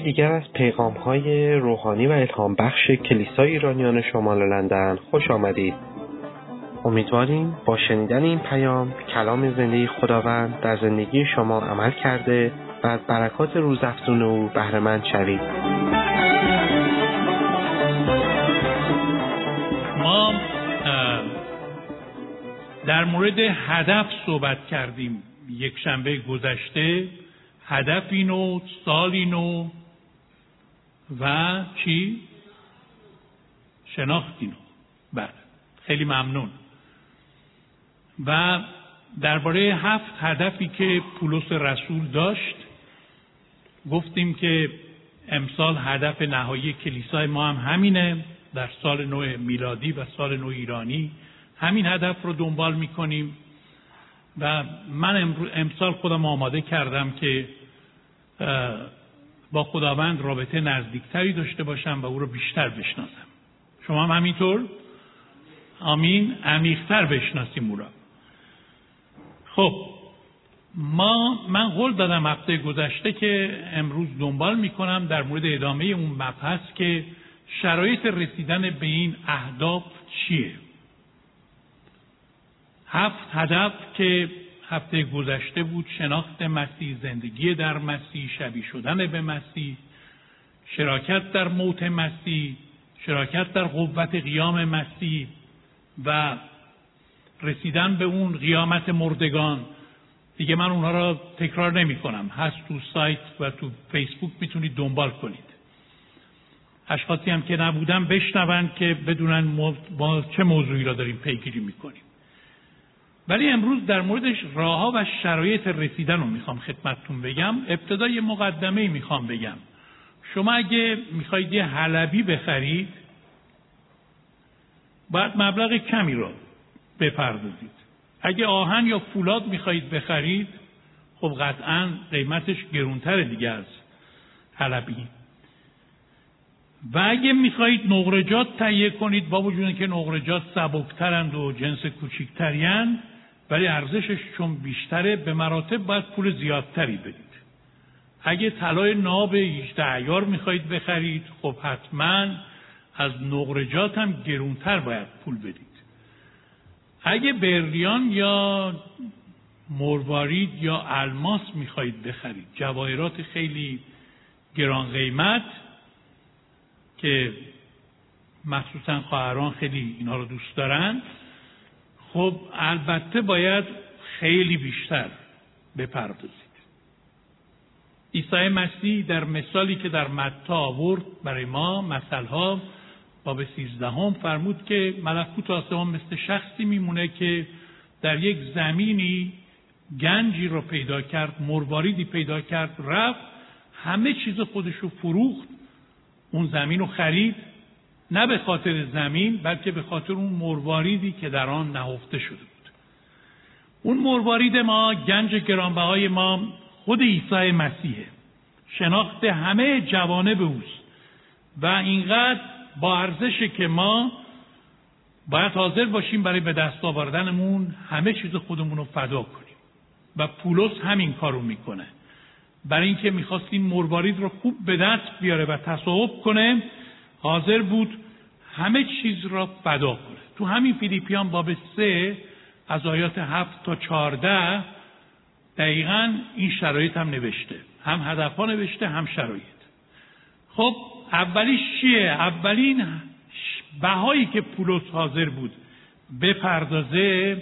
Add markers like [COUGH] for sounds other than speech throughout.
یکی دیگر از پیغام های روحانی و الهام بخش کلیسای ایرانیان شمال لندن خوش آمدید. امیدواریم با شنیدن این پیام کلام زندگی خداوند در زندگی شما عمل کرده و از برکات روزافزون او بهرهمند شوید. ما در مورد هدف صحبت کردیم یک شنبه گذشته هدفی نو سالی نو و چی؟ شناختی نو بله. خیلی ممنون. و درباره هفت هدفی که پولس رسول داشت گفتیم که امسال هدف نهایی کلیسای ما هم همینه. در سال نو میلادی و سال نو ایرانی همین هدف رو دنبال می‌کنیم. و من امسال خودم آماده کردم که با خداوند رابطه نزدیکتری داشته باشم و او رو بیشتر بشناسم. شما هم همینطور؟ آمین. عمیقتر بشناسیم او را. خب ما من قول دادم هفته گذشته که امروز دنبال می‌کنم در مورد ادامه اون مبحث که شرایط رسیدن به این اهداف چیه؟ هفت هدف که هفته گذشته بود شناخت مسیح زندگی در مسیح شبیه شدن به مسیح شراکت در موت مسیح شراکت در قوت قیام مسیح و رسیدن به اون قیامت مردگان. دیگه من اونها را تکرار نمی کنم. هست تو سایت و تو فیسبوک می‌تونید دنبال کنید. اشخاصی هم که نبودن بشنون که بدونن ما چه موضوعی را داریم پیگیری می‌کنیم. ولی امروز در موردش راهها و شرایط رسیدن رو می‌خوام خدمتتون بگم. ابتدا یه مقدمه می‌خوام بگم. شما اگه می‌خواید یه حلبی بخرید باید مبلغ کمی رو بپردازید. اگه آهن یا فولاد می‌خواهید بخرید خب قطعا قیمتش گرونتر دیگه از حلبی. و اگه می‌خواهید نقرجات تهیه کنید با وجود که نقرجات سبکترند و جنس کوچیکترین ولی ارزشش چون بیشتره به مراتب باید پول زیادتری بدید. اگه طلای ناب 18 ایار می‌خواهید بخرید خب حتما از نقرجات هم گرونتر باید پول بدید. اگه برلیان یا مروارید یا الماس می‌خواهید بخرید جواهرات خیلی گران قیمت که مخصوصا خواهران خیلی اینا رو دوست دارند خب البته باید خیلی بیشتر بپردازید. عیسی مسیح در مثالی که در متا آورد برای ما مثلها باب سیزدهم فرمود که ملکوت آسمان مثل شخصی میمونه که در یک زمینی گنجی رو پیدا کرد مرواریدی پیدا کرد رفت همه چیز خودش رو فروخت اون زمین رو خرید نه به خاطر زمین بلکه به خاطر اون مرواریدی که در آن نهفته شده بود. اون مروارید ما گنج گرانبهای ما خود عیسی مسیحه. شناخت همه جوانب اوست. و اینقدر با ارزش که ما باید حاضر باشیم برای به دست آوردنمون همه چیز خودمون رو فدا کنیم. و پولس همین کارو می‌کنه. برای اینکه می‌خواست این مروارید رو خوب به دست بیاره و تصاحب کنه حاضر بود همه چیز را فدا کنه. تو همین فیلیپیان باب سه از آیات هفت تا چارده دقیقا این شرایط هم نوشته. هم هدف ها نوشته هم شرایط. خب اولیش چیه؟ اولین بهایی که پولس حاضر بود بپردازه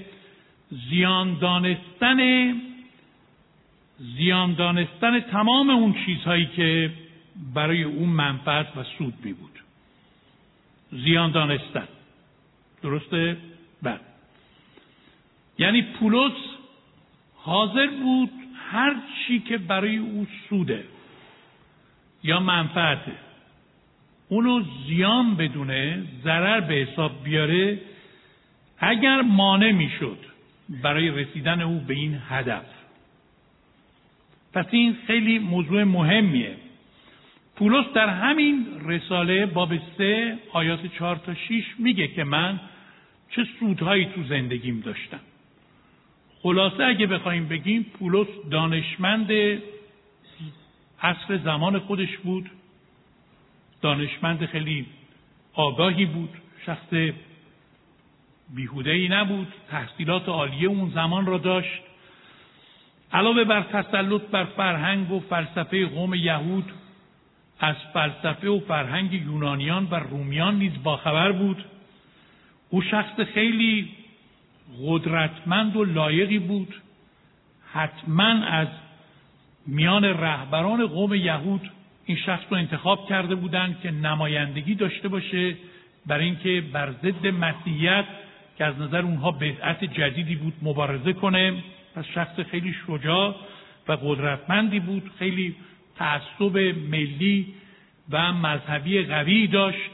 زیان دانستن زیان دانستن تمام اون چیزهایی که برای اون منفعت و سود می بود زیان دانستن. درسته؟ بله. یعنی پولس حاضر بود هر چی که برای او سوده یا منفعته اونو زیان بدونه ضرر به حساب بیاره اگر مانع می‌شد برای رسیدن او به این هدف. پس این خیلی موضوع مهمیه. پولس در همین رساله باب سه آیات چهار تا شیش میگه که من چه سودهایی تو زندگیم داشتم. خلاصه اگه بخوایم بگیم پولس دانشمند عصر زمان خودش بود دانشمند خیلی آگاهی بود شخص بیهوده ای نبود تحصیلات عالیه اون زمان را داشت. علاوه بر تسلط بر فرهنگ و فلسفه قوم یهود از فلسفه و فرهنگ یونانیان و رومیان نیز باخبر بود. او شخص خیلی قدرتمند و لایقی بود. حتما از میان رهبران قوم یهود این شخص رو انتخاب کرده بودند که نمایندگی داشته باشه برای اینکه بر ضد مسیحیت که از نظر اونها بدعت جدیدی بود مبارزه کنه. پس شخص خیلی شجاع و قدرتمندی بود خیلی تعصب ملی و مذهبی قوی داشت.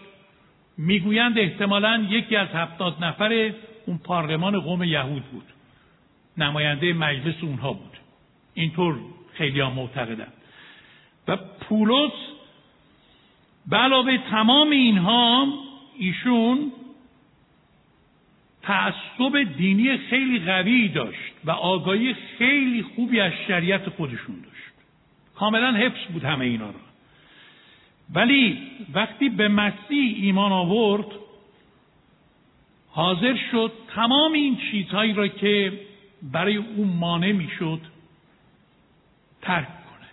می‌گویند احتمالا یکی از هفتاد نفر اون پارلمان قوم یهود بود. نماینده مجلس اونها بود. اینطور خیلی ها معتقدن و پولس علاوه تمام اینها ایشون تعصب دینی خیلی قوی داشت و آگاهی خیلی خوبی از شریعت خودشون داشت. کاملا حفظ بود همه اینا را ولی وقتی به مسیح ایمان آورد حاضر شد تمام این چیزهایی را که برای او مانع می‌شد ترک کنه.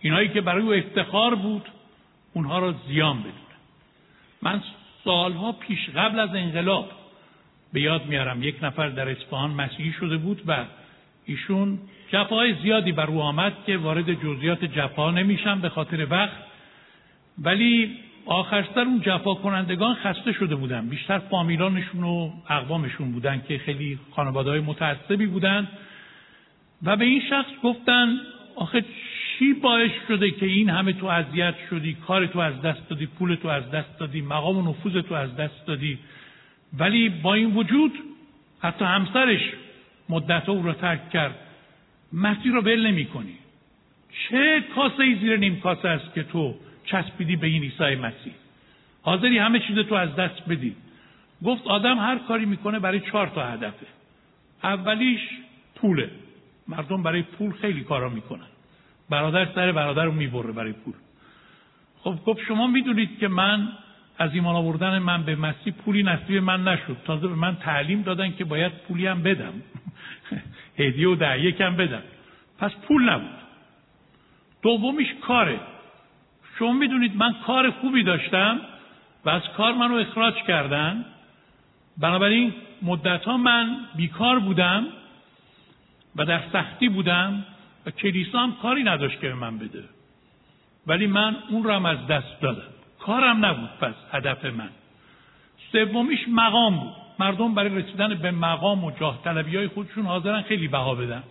اینهایی که برای او افتخار بود اونها را زیان بدونه. من سالها پیش قبل از انقلاب به یاد میارم. یک نفر در اصفهان مسیحی شده بود و ایشون جفای زیادی بر او آمد که وارد جزئیات جفا نمیشم به خاطر وقت. ولی آخرستر اون جفا کنندگان خسته شده بودن. بیشتر فامیلانشون و اقوامشون بودن که خیلی خانواده های متعصبی بودن. و به این شخص گفتن آخه چی باعث شده که این همه تو اذیت شدی کار تو از دست دادی پول تو از دست دادی مقام و نفوذ تو از دست دادی؟ ولی با این وجود حتی همسرش مدت او را ترک کرد. مسیح را ول نمی کنی. چه کاسه ای زیر نیم کاسه است که تو چسبیدی به این عیسی مسیح؟ حاضری همه چیز تو از دست بدی. گفت آدم هر کاری می‌کنه برای چهار تا هدفه. اولیش پوله. مردم برای پول خیلی کارا می‌کنن. برادر سر برادر رو می‌بره برای پول. خب گفت شما می‌دونید که من از ایمان آوردن من به مسیح پولی نصیب من نشد. تازه به من تعلیم دادن که باید پولی هم بدم. [LAUGHS] هدیه و دعیه کم بدم. پس پول نبود. دومیش کاره. شما می‌دونید من کار خوبی داشتم و از کار منو اخراج کردن. بنابراین مدت ها من بیکار بودم و در سختی بودم و کلیسا هم کاری نداشت که من بده. ولی من اون رو هم از دست دادم. کارم نبود. پس هدف من. سومیش مقام بود. مردم برای رسیدن به مقام و جاه طلبی های خودشون حاضرن خیلی بها بدن.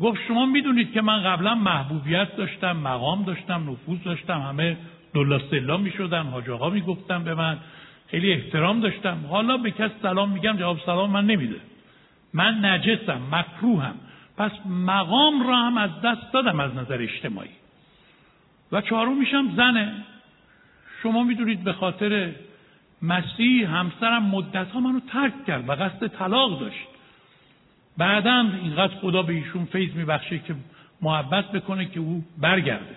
گفت شما می‌دونید که من قبلا محبوبیت داشتم مقام داشتم نفوذ داشتم. همه دلا سلا می‌شدن حاج آقا می‌گفتم به من. خیلی احترام داشتم. حالا به کس سلام میگم جواب سلام من نمیده. من نجسم مکروهم. پس مقام را هم از دست دادم از نظر اجتماعی. و چهارم میشم زنه. شما می‌دونید به خاطر مسیح همسرم مدت ها منو ترک کرد و قصد طلاق داشت. بعدا اینقدر خدا به ایشون فیض میبخشه که محبت بکنه که او برگرده.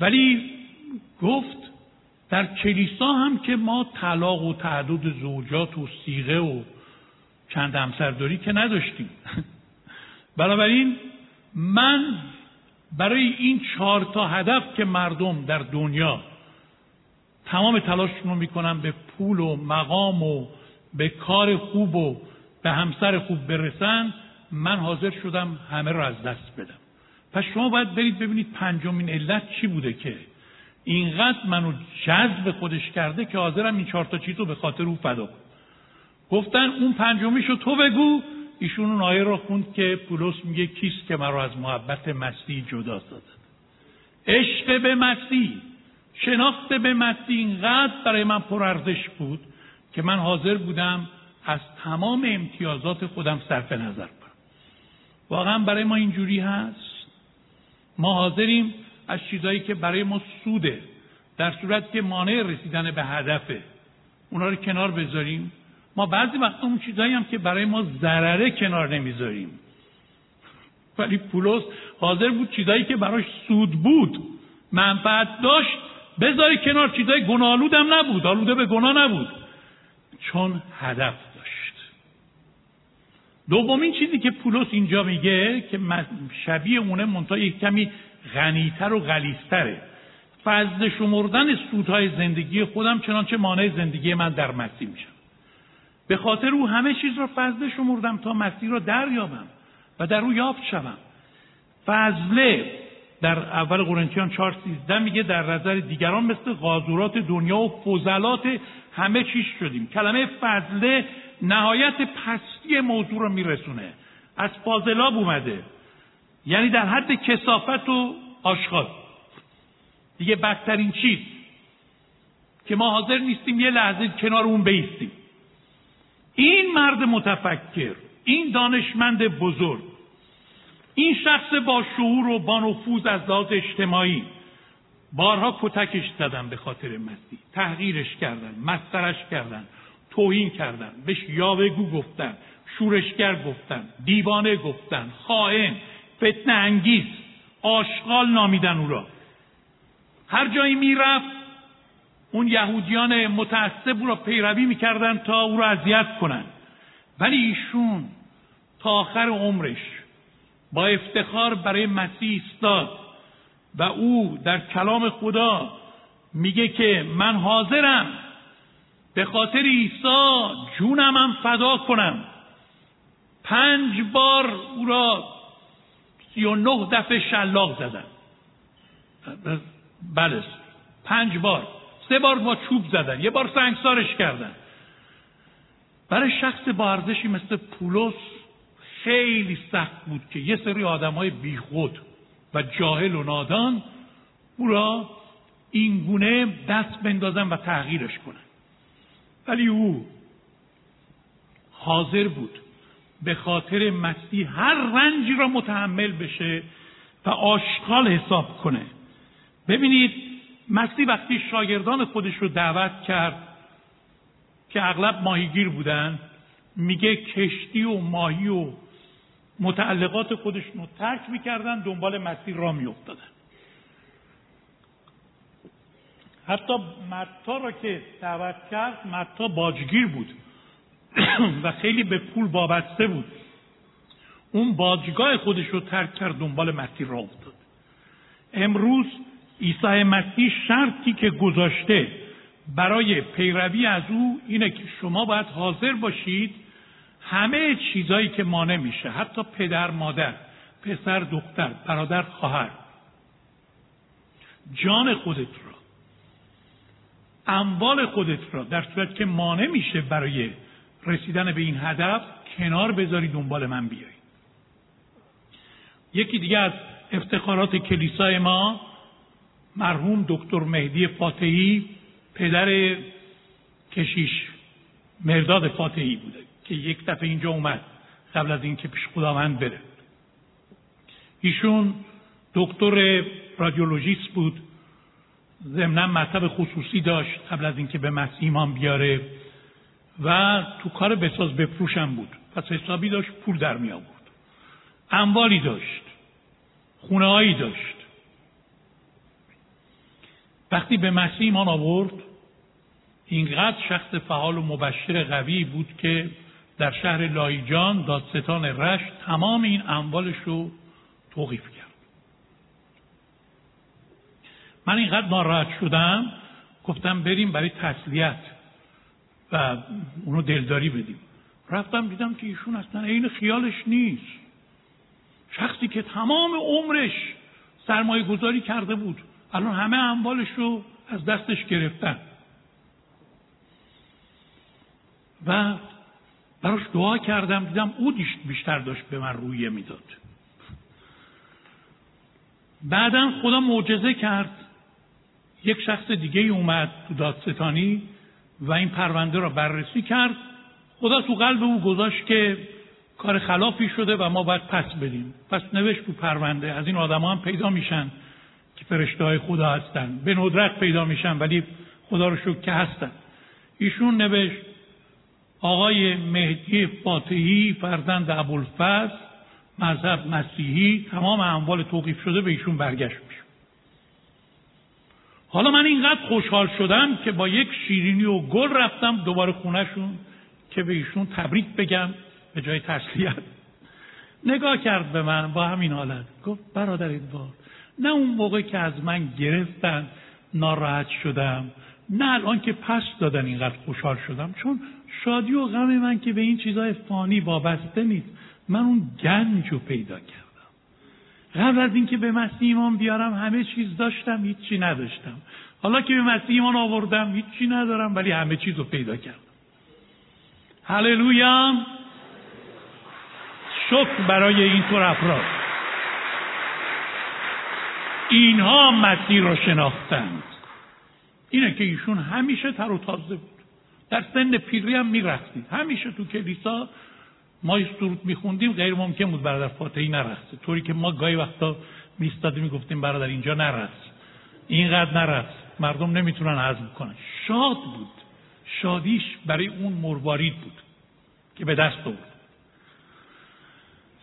ولی گفت در کلیسا هم که ما طلاق و تعدد زوجات و سیغه و چند همسرداری که نداشتیم. [LAUGHS] بنابراین من برای این چهار تا هدف که مردم در دنیا تمام تلاششون رو می‌کنن به پول و مقام و به کار خوب و به همسر خوب برسن. من حاضر شدم همه رو از دست بدم. پس شما باید برید ببینید پنجمین علت چی بوده که اینقدر منو جذب خودش کرده که حاضرم این چهار تا چیز رو به خاطر او فدا کنم. گفتن اون پنجمیشو تو بگو. ایشون اون آیه رو خوند که پولس میگه کیست که مرا از محبت مسیح جدا سازد. عشق به مسیح. شناخت به مسیح اینقدر برای من پرارزش بود که من حاضر بودم از تمام امتیازات خودم صرف نظر کنم. واقعا برای ما اینجوری هست. ما حاضریم از چیزهایی که برای ما سوده در صورت که مانع رسیدن به هدفه اونا رو کنار بذاریم. ما بعضی وقتا اون چیزهایی هم که برای ما ضرره کنار نمی‌ذاریم. ولی پولس حاضر بود چیزایی که براش سود بود منفعت داشت بذاری کنار چیزای گناهالود هم نبود آلوده به گناه نبود. چون هدف داشت. دومین چیزی که پولس اینجا میگه که شبیه اونه منتها یک کمی غنیتر و غلیستره فضل شمردن سودهای زندگی خودم چنانچه مانع زندگی من در مسیح میشم. به خاطر او همه چیز را فضله شمردم تا مسیح را دریابم و در او یافت شوم. فضله در اول قرنتیان 4 13 میگه در نظر دیگران مثل غازورات دنیا و فضلات همه چیز شدیم. کلمه فضله نهایت پستی موضوع رو میرسونه. از فاضلاب اومده. یعنی در حد کسافت و آشغال. دیگه بدترین چیز که ما حاضر نیستیم یه لحظه کنار اون بیستیم. این مرد متفکر این دانشمند بزرگ این شخص با شعور و با نفوذ از لحاظ اجتماعی. بارها کتکش زدن به خاطر مسیح تحقیرش کردن مسترش کردن توهین کردن بهش یاوهگو گفتن شورشگر گفتن دیوانه گفتن خائن فتنه انگیز آشغال نامیدن او را. هر جایی می‌رفت اون یهودیان متعصب او را پیروی می‌کردن تا او را اذیت کنند ولی ایشون تا آخر عمرش با افتخار برای مسیح ایستاد و او در کلام خدا میگه که من حاضرم. به خاطر عیسی جونم هم فدا کنم. پنج بار او را سی و نه دفعه شلاق زدن. بله پنج بار. سه بار با چوب زدن. یه بار سنگسارش کردن. برای شخص با ارزشی مثل پولس خیلی سخت بود که یه سری آدم های بیخود و جاهل و نادان او را این گونه دست بندازن و تغییرش کنن. ولی او حاضر بود به خاطر مسیح هر رنجی را متحمل بشه و آشغال حساب کنه. ببینید مسیح وقتی شاگردان خودش رو دعوت کرد که اغلب ماهیگیر بودن میگه کشتی و ماهی و متعلقات خودشون رو ترک می‌کردن دنبال مسیر را میافتادن. حتی متا را که دعوت کرد متا باجگیر بود [COUGHS] و خیلی به پول وابسته بود. اون باجگاه خودش رو ترک کرد دنبال مسیر را افتاد. امروز عیسی مسیح شرطی که گذاشته برای پیروی از او اینه که شما باید حاضر باشید همه چیزایی که مانع میشه حتی پدر مادر پسر دختر برادر خواهر جان خودت را اموال خودت را در صورت که مانع میشه برای رسیدن به این هدف کنار بذاری دنبال من بیایی یکی دیگه از افتخارات کلیسای ما مرحوم دکتر مهدی فاتحی پدر کشیش مرداد فاتحی بوده. که یک دفعه اینجا اومد قبل از اینکه پیش خداوند بره. ایشون دکتر رادیولوژیست بود ضمنا مطب خصوصی داشت قبل از اینکه به مسیح ایمان بیاره و تو کار بساز بفروشم بود. پس حسابی داشت پول در می آورد اموالی داشت خونه داشت. وقتی به مسیح ایمان آورد اینقدر شخص فعال و مبشر قوی بود که در شهر لایجان دادستان رشت تمام این اموالش رو توقیف کرد. من اینقدر ناراحت شدم گفتم بریم برای تسلیت و اونو دلداری بدیم. رفتم دیدم که ایشون اصلا عین خیالش نیست. شخصی که تمام عمرش سرمایه گذاری کرده بود الان همه اموالش رو از دستش گرفتن. و براش دعا کردم دیدم او بیشتر داشت به من رویه می‌داد. بعدا خدا معجزه کرد. یک شخص دیگه اومد تو دادستانی و این پرونده را بررسی کرد. خدا تو قلب او گذاشت که کار خلافی شده و ما باید پس بدیم پس نوشت تو پرونده از این آدم هم پیدا میشن که فرشته های خدا هستن. به ندرت پیدا میشن ولی خدا رو شکر که هستن. ایشون نوشت آقای مهدی فاتحی فرزند ابوالفضل مذهب مسیحی تمام اموال توقیف شده به ایشون برگشت میشه. حالا من اینقدر خوشحال شدم که با یک شیرینی و گل رفتم دوباره خونهشون که به ایشون تبریک بگم به جای تسلیت. نگاه کرد به من با همین حالت. گفت برادر ادوار نه اون موقع که از من گرفتن ناراحت شدم نه الان که پس دادن اینقدر خوشحال شدم چون شادی و غم من که به این چیزای فانی وابسته نیست. من اون گنج رو پیدا کردم. قبل از اینکه به مسیح ایمان بیارم همه چیز داشتم هیچی نداشتم. حالا که به مسیح ایمان آوردم هیچی ندارم ولی همه چیز رو پیدا کردم. هللویا! شکر برای اینطور افراد. اینها مسیح را شناختند. اینه که ایشون همیشه تر و تازه بود. در سن پیری هم می‌رفتید همیشه تو کلیسا ما درود میخوندیم غیر ممکن بود برادر فاتحی نرسته طوری که ما گاهی وقتا میستاده می‌گفتیم برادر اینجا نرست اینقدر نرست مردم نمی‌تونن هضم کنن. شاد بود. شادیش برای اون مروارید بود که به دست آورد.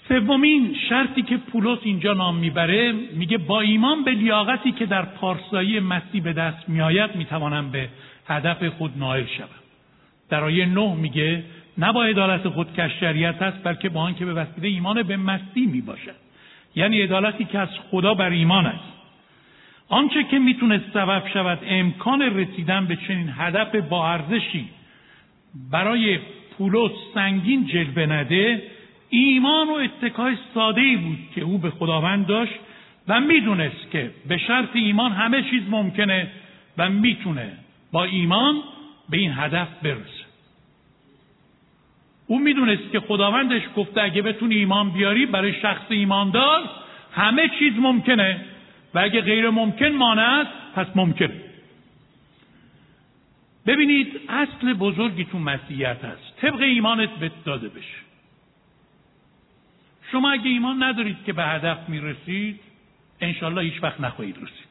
سومین شرطی که پولس اینجا نام می‌بره میگه با ایمان به لیاقتی که در پارسایی مسیح به دست میآید می‌توانم به هدف خود نائل شوم. در آیه نه میگه نه با عدالت خود که شریعت است بلکه با آنکه به وسیله ایمان به مسیح می باشد یعنی عدالتی که از خدا بر ایمان است. آنچه که می‌تونه سبب شود امکان رسیدن به چنین هدف با ارزشی برای پولس سنگین جلوه نده ایمان و اتکای ساده ای بود که او به خداوند داشت و می‌دونست که به شرط ایمان همه چیز ممکنه و می‌تونه با ایمان به این هدف برسه. او می‌دونست که خداوندش گفته اگه بتونی ایمان بیاری برای شخص ایماندار همه چیز ممکنه و اگه غیر ممکن ماند پس ممکنه ببینید اصل بزرگی تو مسیحیت هست. طبق ایمانت بهت داده بشه. شما اگه ایمان ندارید که به هدف می‌رسید انشالله هیچ وقت نخواهید رسید.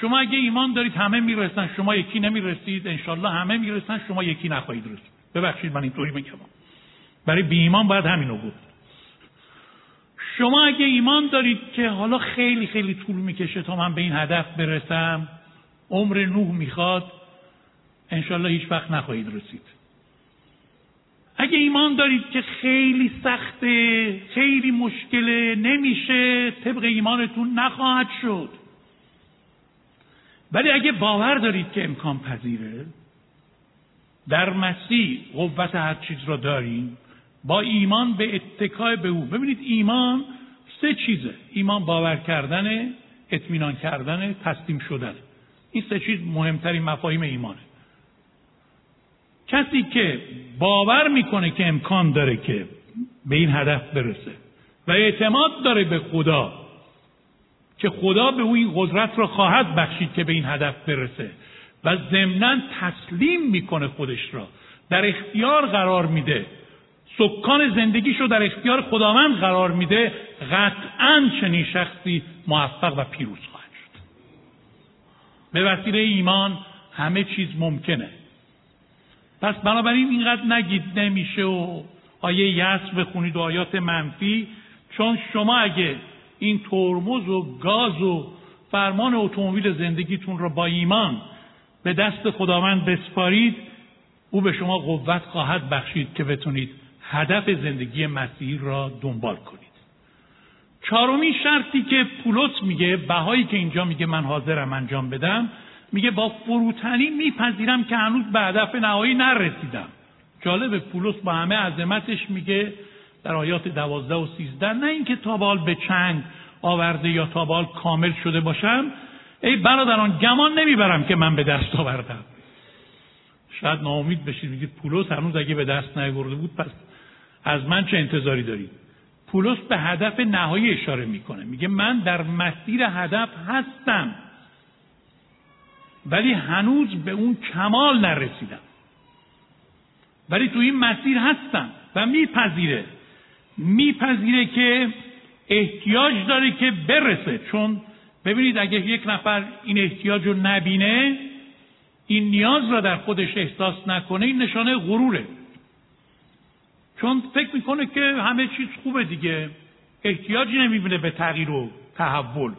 شما اگه ایمان دارید همه می‌رسن. شما یکی نمی‌رسید انشالله همه می‌رسن. شما یکی نخواهید رسید. ببخشید من اینطوری میگم. برای بی ایمان باید همینو گفت شما اگه ایمان دارید که حالا خیلی خیلی طول می‌کشه تا من به این هدف برسم عمر نوح می‌خواد انشالله هیچ وقت نخواهید رسید. اگه ایمان دارید که خیلی سخته خیلی مشکله نمیشه طبق ایمانتون نخواهد شد. ولی اگه باور دارید که امکان پذیره در مسیح قوت هر چیز را داریم با ایمان به اتکای به او. ببینید ایمان سه چیزه. ایمان باور کردن اطمینان کردن تسلیم شدن. این سه چیز مهمترین مفاهیم ایمانه. کسی که باور می‌کنه که امکان داره که به این هدف برسه و اعتماد داره به خدا که خدا به او این قدرت را خواهد بخشید که به این هدف برسه. و ضمنا تسلیم می‌کنه خودش را. در اختیار قرار میده. سکان زندگیش رو در اختیار خداوند قرار میده. قطعا چنین شخصی موفق و پیروز خواهد شد. به وسیله ایمان همه چیز ممکنه. پس بنابراین اینقدر نگید نمیشه و آیه یس بخونید و آیات منفی چون شما اگه این ترمز و گاز و فرمان اتومبیل زندگیتون رو با ایمان به دست خداوند بسپارید او به شما قوت خواهد بخشید که بتونید هدف زندگی مسیحی را دنبال کنید. چهارمین شرطی که پولس میگه بهایی که اینجا میگه من حاضرم انجام بدم میگه با فروتنی میپذیرم که هنوز به هدف نهایی نرسیدم. جالب پولس با همه عظمتش میگه در آیات دوازده و سیزده نه اینکه تابال به چنگ آورده یا تابال کامل شده باشم ای برادران گمان نمی‌برم که من به دست آوردم. شاید ناامید بشید میگید پولس هنوز اگه به دست نیاورده بود پس از من چه انتظاری دارید پولس به هدف نهایی اشاره می‌کنه. میگه من در مسیر هدف هستم ولی هنوز به اون کمال نرسیدم. ولی تو این مسیر هستم و میپذیره. میپذیره که احتیاج داره که برسه چون ببینید اگه یک نفر این احتیاج رو نبینه این نیاز را در خودش احساس نکنه این نشانه غروره. چون فکر می‌کنه که همه چیز خوبه دیگه. احتیاجی نمی‌بینه به تغییر و تحول.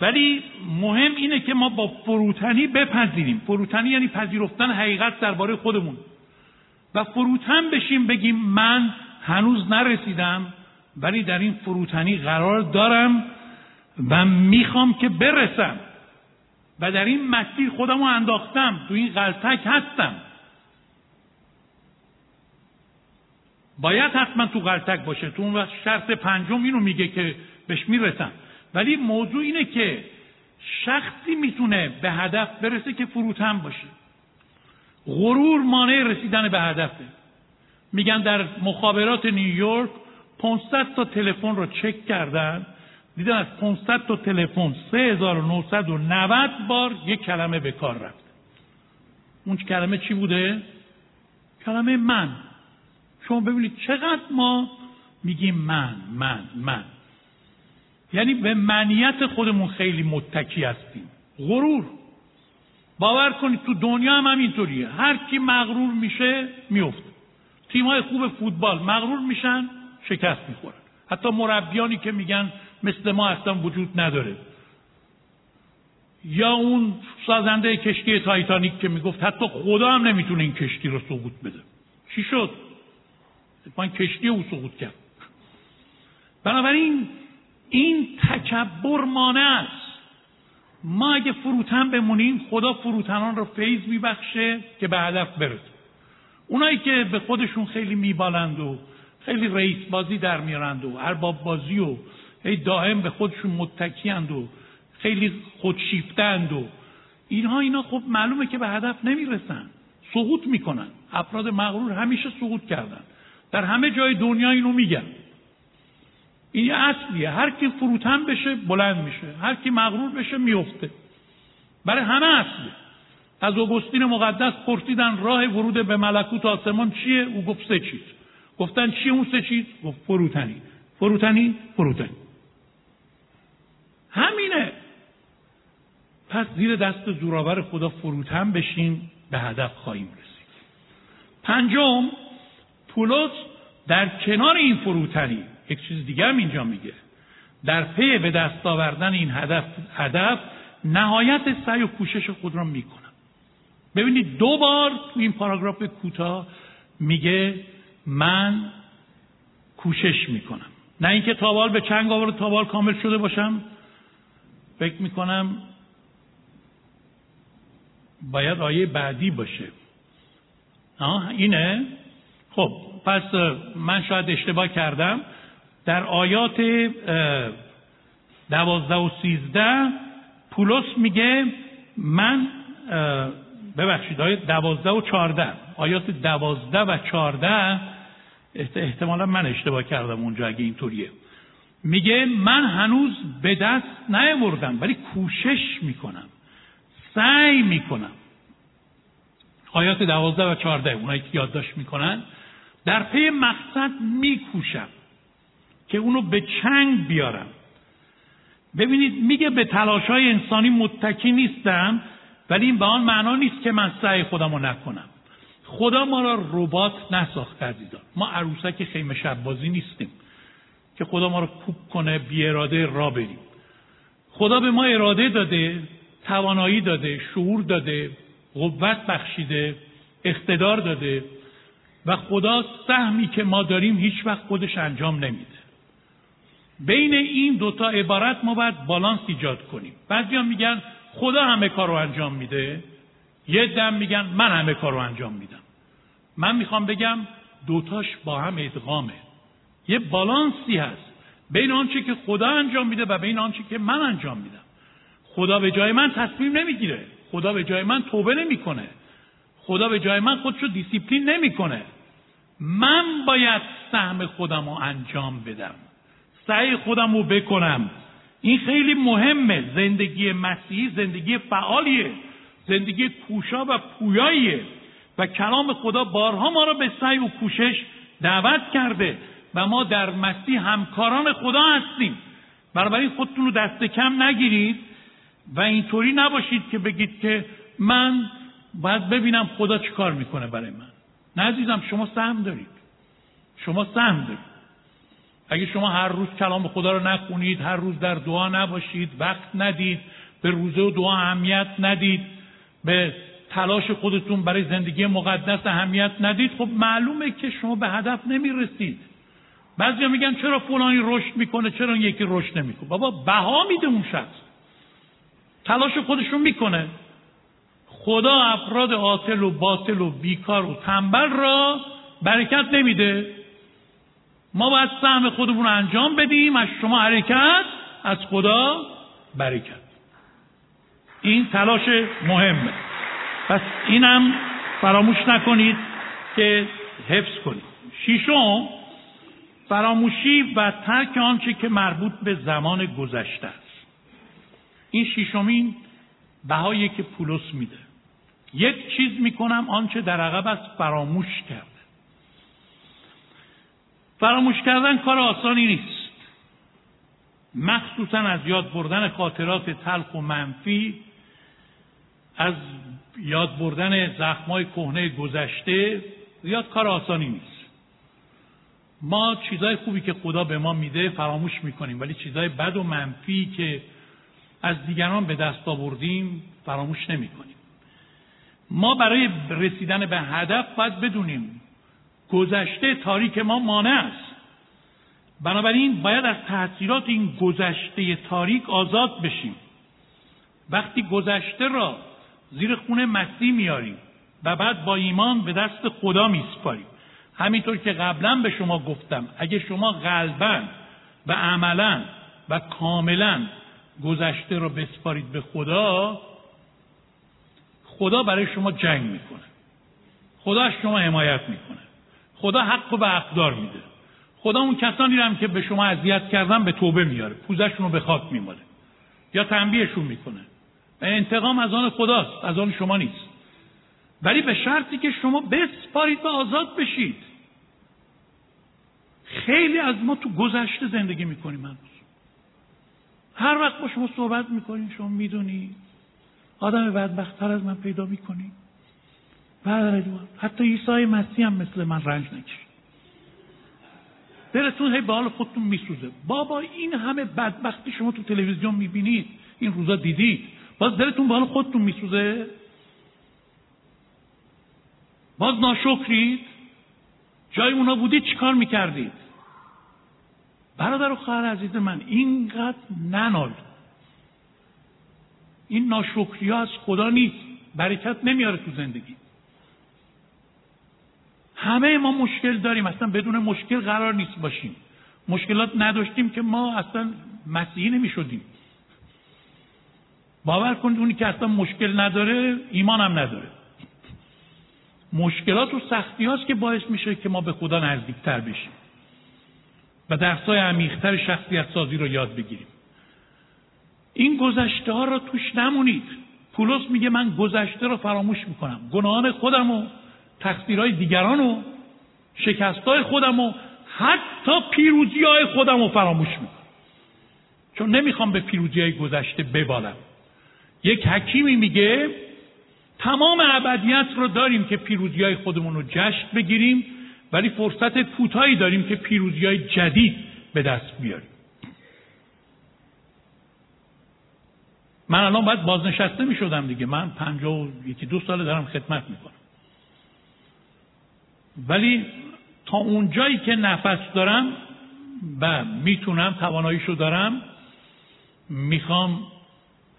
ولی مهم اینه که ما با فروتنی بپذیریم. فروتنی یعنی پذیرفتن حقیقت درباره خودمون. و فروتن بشیم بگیم من هنوز نرسیدم ولی در این فروتنی قرار دارم و می‌خوام که برسم. و در این مسیر خودم رو انداختم. تو این غلطک هستم. باید حتما تو غلطک باشه. تو اون وقت شرط پنجم اینو میگه که بهش می‌رسم. ولی موضوع اینه که شخصی می‌تونه به هدف برسه که فروتن باشه. غرور مانع رسیدن به هدفه. میگن در مخابرات نیویورک 500 تا تلفن رو چک کردن. دیدن از 500 تا تلفن 3990 بار یک کلمه به کار رفت. اون کلمه چی بوده؟ کلمه من. شما ببینید چقدر ما میگیم من من من. یعنی به منیت خودمون خیلی متکی هستیم. غرور. باور کنید تو دنیا هم همینطوریه. هر کی مغرور میشه میفته. تیمای خوب فوتبال مغرور میشن شکست می‌خورن. حتی مربیانی که میگن مثل ما اصلا وجود نداره. یا اون سازنده کشتی تایتانیک که می‌گفت حتی خدا هم نمی‌تونه این کشتی رو سقوط بده. چی شد؟ من کشتی او سقوط کرد. بنابراین این تکبر مانع است. ما اگه فروتن بمونیم خدا فروتنان رو فیض میبخشه که به هدف برسه. اونایی که به خودشون خیلی میبالند و خیلی رئیس بازی در میارند و ارباب بازی و هی دائم به خودشون متکیند و خیلی خودشیفتند و اینها اینا خب معلومه که به هدف نمی‌رسن. سقوط می‌کنن. افراد مغرور همیشه سقوط کردن. در همه جای دنیا اینو میگن. این اصلیه. هر کی فروتن بشه بلند میشه. هر کی مغرور بشه میفته برای همه اصلیه. از اوگوستین مقدس پرسیدن راه ورود به ملکوت آسمان چیه؟ او گفت سه چیز. گفتن چیه اون سه چیز؟ گفت فروتنی. فروتنی فروتنی. همینه. پس زیر دست زورآور خدا فروتن بشیم به هدف خواهیم رسید. پنجم پولس در کنار این فروتنی یک چیز دیگه اینجا میگه. در پی به دست آوردن این هدف هدف نهایت سعی و کوشش خود را می‌کنم. ببینید دو بار تو این پاراگراف کوتاه میگه من کوشش می‌کنم. نه اینکه تابال به چنگ آورد تابال کامل شده باشم. فکر می‌کنم باید آیه بعدی باشه. آه اینه؟ خب پس من شاید اشتباه کردم. در آیات دوازده و سیزده پولس میگه من ببخشید آیات دوازده و چارده آیات دوازده و چارده احتمالا من اشتباه کردم اونجا اگه اینطوریه. میگه من هنوز به دست نیاوردم ولی کوشش می‌کنم سعی می‌کنم. آیات دوازده و چارده اونایی که یادداشت می‌کنن در پی مقصد میکوشم که اونو به چنگ بیارم. ببینید میگه به تلاش های انسانی متکی نیستم ولی این به آن معنا نیست که من سعی خودم رو نکنم. خدا ما را ربات نساخته عزیزان. ما عروسک خیمه شبازی نیستیم. که خدا ما رو کوب کنه بی اراده را بریم. خدا به ما اراده داده توانایی داده شعور داده قوت بخشیده اقتدار داده و خدا سهمی که ما داریم هیچ وقت خودش انجام نمیده. بین این دوتا عبارت ما باید بالانس ایجاد کنیم. بعضی میگن خدا همه کار رو انجام میده. یه دم میگن من همه کار رو انجام میدم. من می‌خوام بگم دوتاش با هم ادغامه. یه بالانسی هست. بین آنچه که خدا انجام میده و بین آنچه که من انجام میدم. خدا به جای من تصمیم نمی‌گیره. خدا به جای من توبه نمی‌کنه. خدا به جای من خودشو دیسیپلین نمی‌کنه. من باید سهم خودم رو انجام بدم. سعی خودم رو بکنم. این خیلی مهمه. زندگی مسیحی زندگی فعالیه. زندگی کوشا و پویاییه. و کلام خدا بارها ما را به سعی و کوشش دعوت کرده. و ما در مسیح همکاران خدا هستیم. بنابراین خودتون رو دست کم نگیرید و اینطوری نباشید که بگید که من باید ببینم خدا چی کار می‌کنه برای من. نه عزیزم شما سهم دارید. شما سهم دارید. اگه شما هر روز کلام خدا رو نخونید هر روز در دعا نباشید وقت ندید به روزه و دعا اهمیت ندید به تلاش خودتون برای زندگی مقدس اهمیت ندید خب معلومه که شما به هدف نمی‌رسید. بعضیا میگن چرا فلانی رشد می‌کنه چرا یکی رشد نمی‌کنه؟ بابا بها میده اون شخص. تلاش خودشون می‌کنه. خدا افراد عاطل و باطل و بیکار و تنبل را برکت نمیده. ما باید سهم خودمون رو انجام بدیم از شما حرکت از خدا برکت. این تلاش مهمه. پس اینم فراموش نکنید که حفظ کنید. شیشم فراموشی و ترک آنچه که مربوط به زمان گذشته است. این شیشمین بهایی که پولس میده. یک چیز می‌کنم آنچه در عقب است فراموش کرده فراموش کردن کار آسانی نیست. مخصوصا از یاد بردن خاطرات تلخ و منفی از یاد بردن زخمای کهنه گذشته زیاد کار آسانی نیست. ما چیزای خوبی که خدا به ما میده فراموش می‌کنیم ولی چیزای بد و منفی که از دیگران به دست آوردیم فراموش نمی‌کنیم. ما برای رسیدن به هدف باید بدونیم گذشته تاریک ما مانع است. بنابراین باید از تاثیرات این گذشته تاریک آزاد بشیم. وقتی گذشته را زیر خون مسیح میاریم و بعد با ایمان به دست خدا میسپاریم. همینطور که قبلا به شما گفتم اگه شما قلبا و عملا و کاملا گذشته رو بسپارید به خدا خدا برای شما جنگ می‌کنه. خدا از شما حمایت می‌کنه. خدا حق و به اقدار میده. خدا اون کسانی رو هم که به شما اذیت کردن به توبه میاره پوزشون رو به خاک میماله. یا تنبیهشون می‌کنه. و انتقام از آن خداست از آن شما نیست. ولی به شرطی که شما بسپارید و آزاد بشید. خیلی از ما تو گذشته زندگی می‌کنیم هنوز. هر وقت با شما صحبت می‌کنیم شما می‌دونی آدم بدبختتر از من پیدا می‌کنی. حتی عیسی مسیح هم مثل من رنج نکشید. دلتون هی به حال خودتون میسوزه. بابا این همه بدبختی شما تو تلویزیون می‌بینید. این روزا دیدید. باز دلتون به حال خودتون میسوزه. باز ناشکرید. جای اونا بودید چیکار می‌کردید؟ برادر و خواهر عزیز من اینقدر ننال. این ناشکری از خدا نیست. برکت نمیاره تو زندگی. همه ما مشکل داریم. اصلا بدون مشکل قرار نیست باشیم. مشکلات نداشتیم که ما اصلا مسیحی نمی شدیم باور کنید اونی که اصلا مشکل نداره ایمان هم نداره. مشکلات و سختی هاست که باعث میشه که ما به خدا نزدیکتر بشیم. و درسای عمیقتر شخصیت سازی رو یاد بگیریم. این گذشته ها رو توش نمونید. پولس میگه من گذشته رو فراموش می‌کنم. گناهان خودم و تقصیرهای دیگران و شکستهای خودم و حتی پیروزی های خودم رو فراموش می‌کنم. چون نمی‌خوام به پیروزی های گذشته ببالم. یک حکیمی میگه تمام ابدیت رو داریم که پیروزی های خودمون رو جشن بگیریم ولی فرصت کوتاهی داریم که پیروزی های جدید به دست بیاریم. من الان باید بازنشسته می شدم دیگه. من پنجاه و یکی دو ساله دارم خدمت می‌کنم. ولی تا اونجایی که نفس دارم و می‌تونم تواناییشو دارم می‌خوام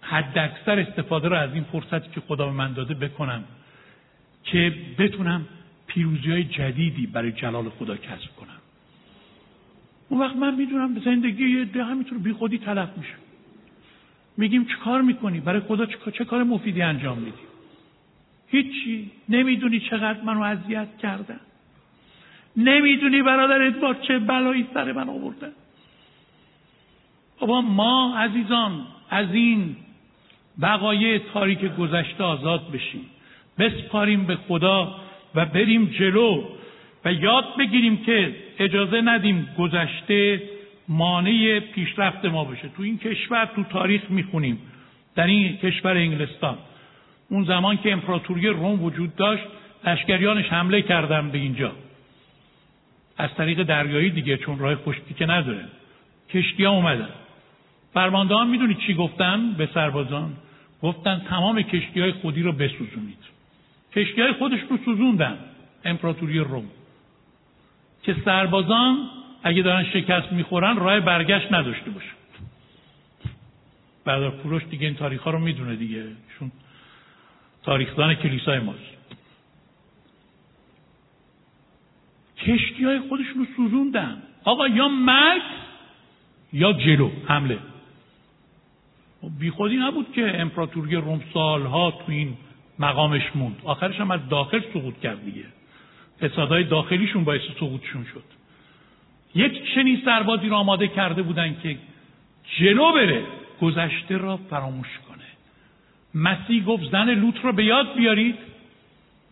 حد اکثر استفاده رو از این فرصتی که خدا به من داده بکنم که بتونم پیروزی های جدیدی برای جلال خدا کسب کنم. اون وقت من می‌دونم زندگی یه همینطور بی خودی تلف میشه. میگیم چه کار می‌کنی؟ برای خدا چه کار مفیدی انجام میدی؟ هیچی. نمی‌دونی چقدر منو اذیت کردن نمی‌دونی برادر ادوار چه بلایی سر من آوردن بابا ما عزیزان از این بقایع تاریک گذشته آزاد بشیم. بسپاریم به خدا و بریم جلو و یاد بگیریم که اجازه ندیم گذشته مانع پیشرفت ما باشه تو این کشور تو تاریخ می‌خونیم. در این کشور انگلستان. اون زمان که امپراتوری روم وجود داشت لشکریانش حمله کردن به اینجا. از طریق دریایی دیگه چون راه خشکی که نداره. کشتی ها اومدن. فرمانده ها می‌دونید چی گفتن؟ به سربازان گفتن تمام کشتی های خودی رو بسوزونید. کشتی های خودش رو سوزوندن. امپراتوری روم. که سربازان اگه دارن شکست می‌خورن راه برگشت نداشته باشن بردار کوروش دیگه این تاریخ ها رو می‌دونه دیگه. چون تاریخدان کلیسای ماست. کشتی های خودشون رو سوزوندن. آقا یا مرگ یا جلو. حمله. بی خودی نبود که امپراتوری روم سالها تو این مقامش موند. آخرش هم از داخل سقوط کرد دیگه. فسادهای داخلیشون باعث سقوطشون شد. یک چنین سربازی رو آماده کرده بودن که جلو بره گذشته را فراموش کنه. مسیح گفت زن لوط رو به یاد بیارید.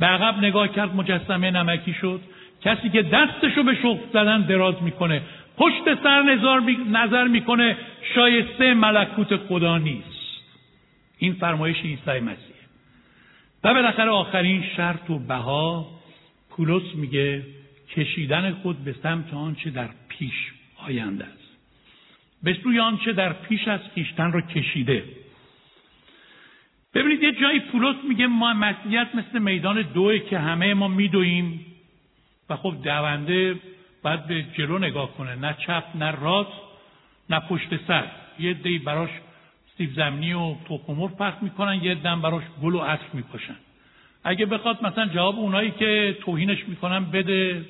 به عقب نگاه کرد مجسمه نمکی شد. کسی که دستشو به شخص زدن دراز می‌کنه. پشت سر نظر می‌کنه شایسته ملکوت خدا نیست. این فرمایش عیسی مسیح. و بالاخره آخرین شرط و بها پولس میگه کشیدن خود به سمت آنچه در پیش آینده است. به سوی آنچه در پیش از خیشتن رو کشیده. ببینید یه جایی پولس میگه ما مسیحیت مثل میدان دوه که همه ما میدویم و خب دونده باید به جلو نگاه کنه. نه چپ نه راست نه پشت سر. یه دی براش سیب زمینی و تخم پخت می‌کنن یه دم براش گل و عطر میپاشن اگه بخواد مثلا جواب اونایی که توهینش می‌کنن بده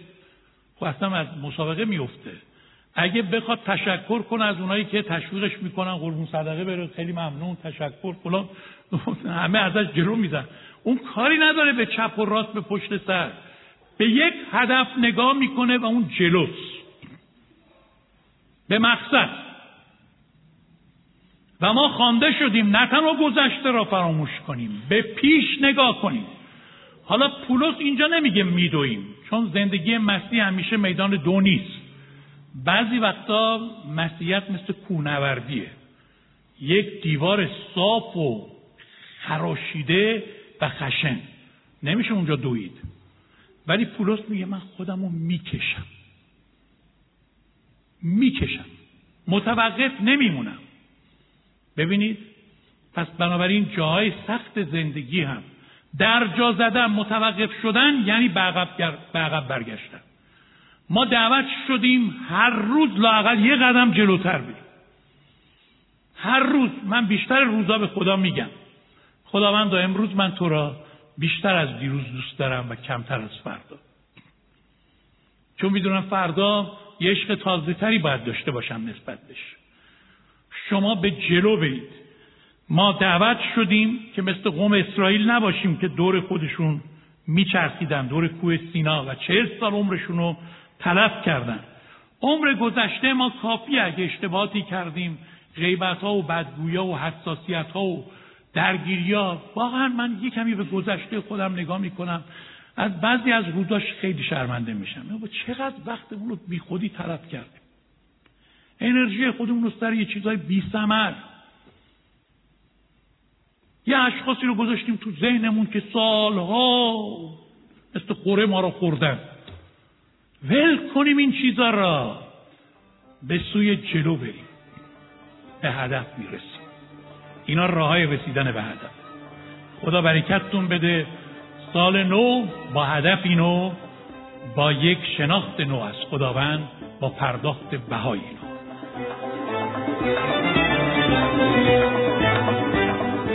خب اصلا از مسابقه میفته اگه بخواد تشکر کنه از اونایی که تشویقش می‌کنن قربون صدقه بره خیلی ممنون تشکر فلان. [LAUGHS] همه ازش جلو میزن اون کاری نداره به چپ و راست به پشت سر. به یک هدف نگاه می‌کنه و اون جلوست به مقصد. و ما خوانده شدیم نه تنها گذشته را فراموش کنیم به پیش نگاه کنیم. حالا پولس اینجا نمیگه میدویم چون زندگی مسیح همیشه میدان دو نیست. بعضی وقتا مسیحیت مثل کونوردیه یک دیوار صاف و خراشیده و خشن. نمیشه اونجا دوید. ولی پولس میگه من خودم رو می‌کشم. می‌کشم. متوقف نمیمونم. ببینید پس بنابراین جاهای سخت زندگی هم در جا زدن متوقف شدن یعنی به عقب برگشتن. ما دعوت شدیم هر روز لاقل یه قدم جلوتر بریم. هر روز من بیشتر روزا به خدا میگم. خداوند امروز من تو را بیشتر از دیروز دوست دارم و کمتر از فردا. چون می‌دونم فردا یه عشق تازه تری باید داشته باشم نسبت بهش. شما به جلو برید. ما دعوت شدیم که مثل قوم اسرائیل نباشیم که دور خودشون میچرخیدن دور کوه سینا و چهل سال عمرشون رو تلف کردن. عمر گذشته ما کافی اگه اشتباهاتی کردیم غیبت ها و بدگویا و حساسیت ها و درگیری ها واقعا من یه کمی به گذشته خودم نگاه می‌کنم. از بعضی از روزاش خیلی شرمنده میشم. با چقدر وقتمون رو بی خودی تلف کردیم. انرژی خودمون رو سر یه چیزای بی سمر یه اشخاصی رو گذاشتیم تو ذهنمون که سالها مثل خوره ما رو خوردن. ول کنیم این چیزا را. به سوی جلو بریم. به هدف می‌رسیم. اینا راه های رسیدن به هدف. خدا برکتتون بده. سال نو با هدفی نو با یک شناخت نو از خداوند با پرداخت بهای نو.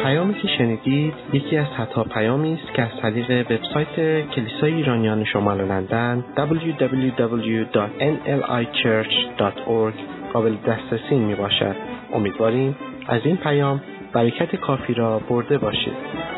پیامی که شنیدید یکی از حتا پیامی است که از طریق وبسایت کلیسای ایرانیان شمال لندن www.nlichurch.org قابل دسترسی می باشد. امیدواریم از این پیام برکت کافی را برده باشید.